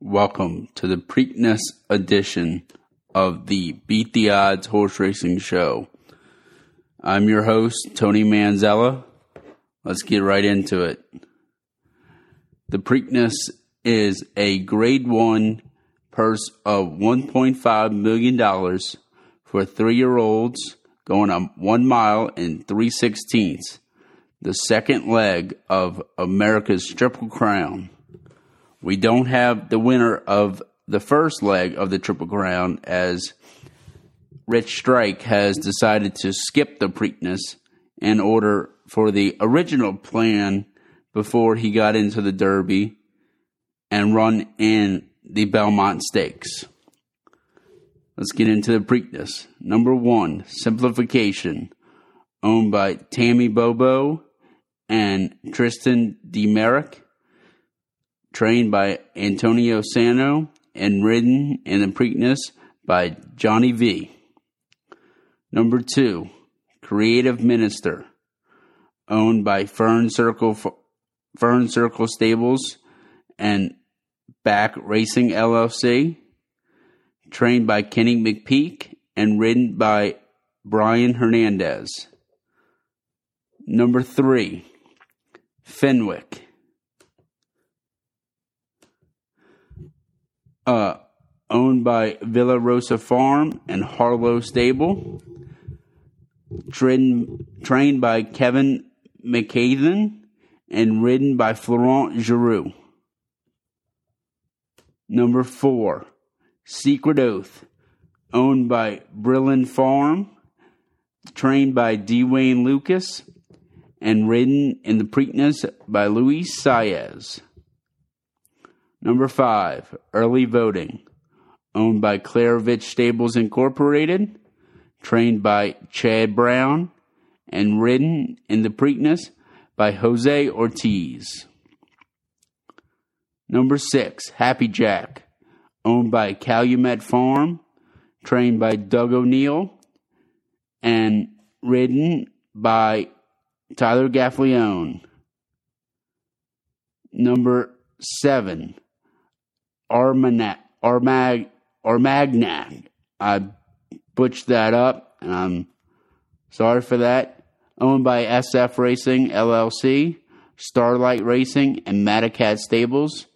Welcome to the Preakness edition of the Beat the Odds Horse Racing Show. I'm your host, Tony Manzella. Let's get right into it. The Preakness is a grade one purse of $1.5 million for three year olds going on one mile and three sixteenths, the second leg of America's Triple Crown. We don't have the winner of the first leg of the Triple Crown as Rich Strike has decided to skip the Preakness in order for the original plan before he got into the Derby and run in the Belmont Stakes. Let's get into the Preakness. Number one, Simplification, owned by Tami Bobo and Tristan De Meric trained by Antonio Sano and ridden in the Preakness by Johnny V. Number two, Creative Minister, owned by Fern Circle Fern Circle Stables and Bach Racing LLC, trained by Kenny McPeek and ridden by Brian Hernandez. Number three, Fenwick uh, owned by Villa Rosa Farm and Harlow Stable. Trained, trained by Kevin McCathan and ridden by Florent Geroux. Number four, Secret Oath, owned by Briland Farm, trained by D. Wayne Lukas, and ridden in the Preakness by Luis Saez. Number five, early voting, owned by Klaravich Stables Incorporated, trained by Chad Brown, and ridden in the Preakness by Jose Ortiz. Number six, Happy Jack, owned by Calumet Farm, trained by Doug O'Neill, and ridden by Tyler Gaffalione. Number seven, Armagnac, Armag, Armagnac. I butched that up, and I'm sorry for that. Owned by SF Racing LLC, Starlight Racing, and Madaket Stables.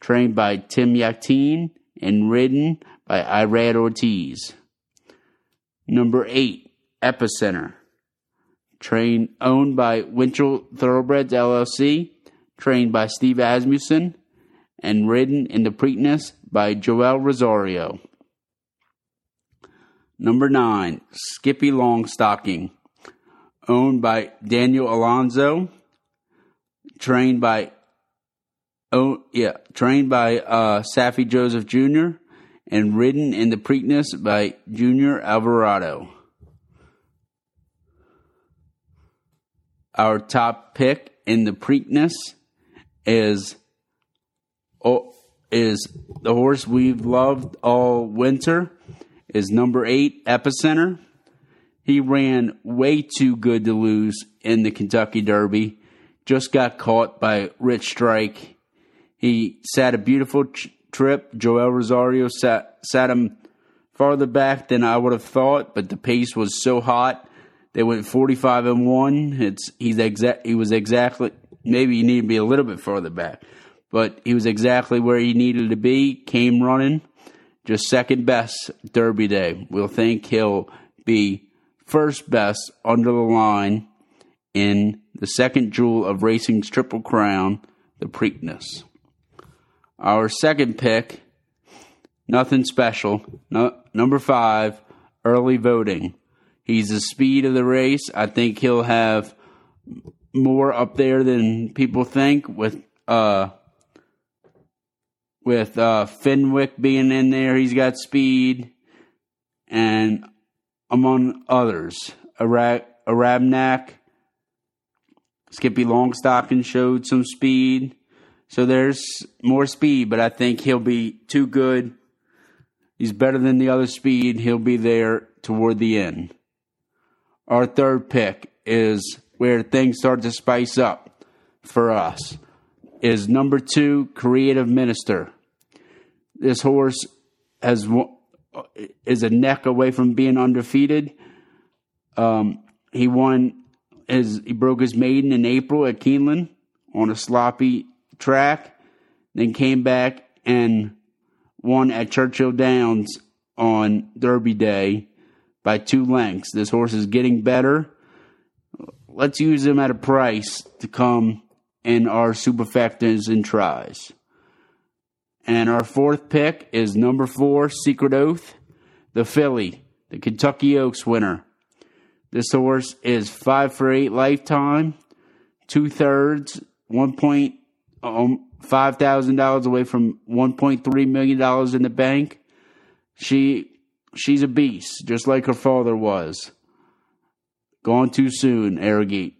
Trained by Tim Yakteen and ridden by Irad Ortiz. Number eight, Epicenter. Trained, owned by Winchell Thoroughbreds LLC. Trained by Steve Asmussen and ridden in the Preakness by Joel Rosario. Number nine, Skippy Longstocking, owned by Daniel Alonso, trained by oh yeah, trained by uh, Saffie Joseph Jr. and ridden in the Preakness by Junior Alvarado. Our top pick in the Preakness is Oh, is the horse we've loved all winter is number eight epicenter. He ran way too good to lose in the kentucky derby. Just got caught by rich strike. He sat a beautiful ch- trip. Joel rosario sat, sat him farther back than i would have thought but the pace was so hot. They went 45 and 1 it's he's exact he was exactly maybe he needed to be a little bit farther back but he was exactly where he needed to be. Came running, just second best Derby day. We'll think he'll be first best under the line in the second jewel of racing's Triple Crown, the Preakness. Our second pick, nothing special. No, number five, early voting. He's the speed of the race. I think he'll have more up there than people think with uh with uh, Fenwick being in there. He's got speed, and among others, Arab- Arabnak, Skippy Longstocking showed some speed. So there's more speed, but I think he'll be too good. He's better than the other speed. He'll be there toward the end. Our third pick is where things start to spice up for us is number two, Creative Minister, This horse has is a neck away from being undefeated. Um, he won his he broke his maiden in April at Keeneland on a sloppy track, then came back and won at Churchill Downs on Derby Day by two lengths. This horse is getting better. Let's use him at a price to come in our superfectas and tries. And our fourth pick is number four, Secret Oath, the filly, the Kentucky Oaks winner. This horse is five for eight lifetime, two thirds, one point um, five thousand dollars away from one point three million dollars in the bank. She she's a beast, just like her father was. Gone too soon, Arrogate.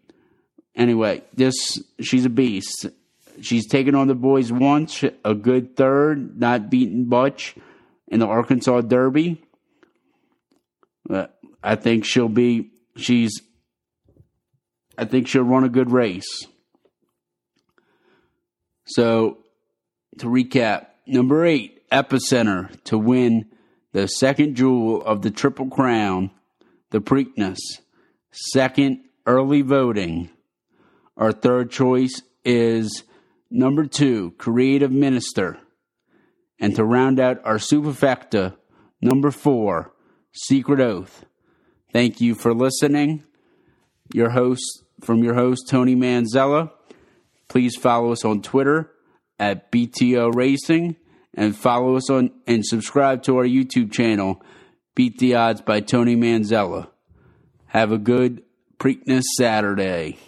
Anyway, this she's a beast. She's taken on the boys once, a good third, not beaten much in the Arkansas Derby. Uh, I think she'll be she's I think she'll run a good race. So to recap, number eight, Epicenter to win the second jewel of the Triple Crown, the Preakness. Second, early voting. Our third choice is number two, Creative Minister. And to round out our superfecta, number four, Secret Oath. Thank you for listening. Your host, from your host, Tony Manzella. Please follow us on Twitter at BTO Racing and follow us on and subscribe to our YouTube channel, Beat the Odds by Tony Manzella. Have a good Preakness Saturday.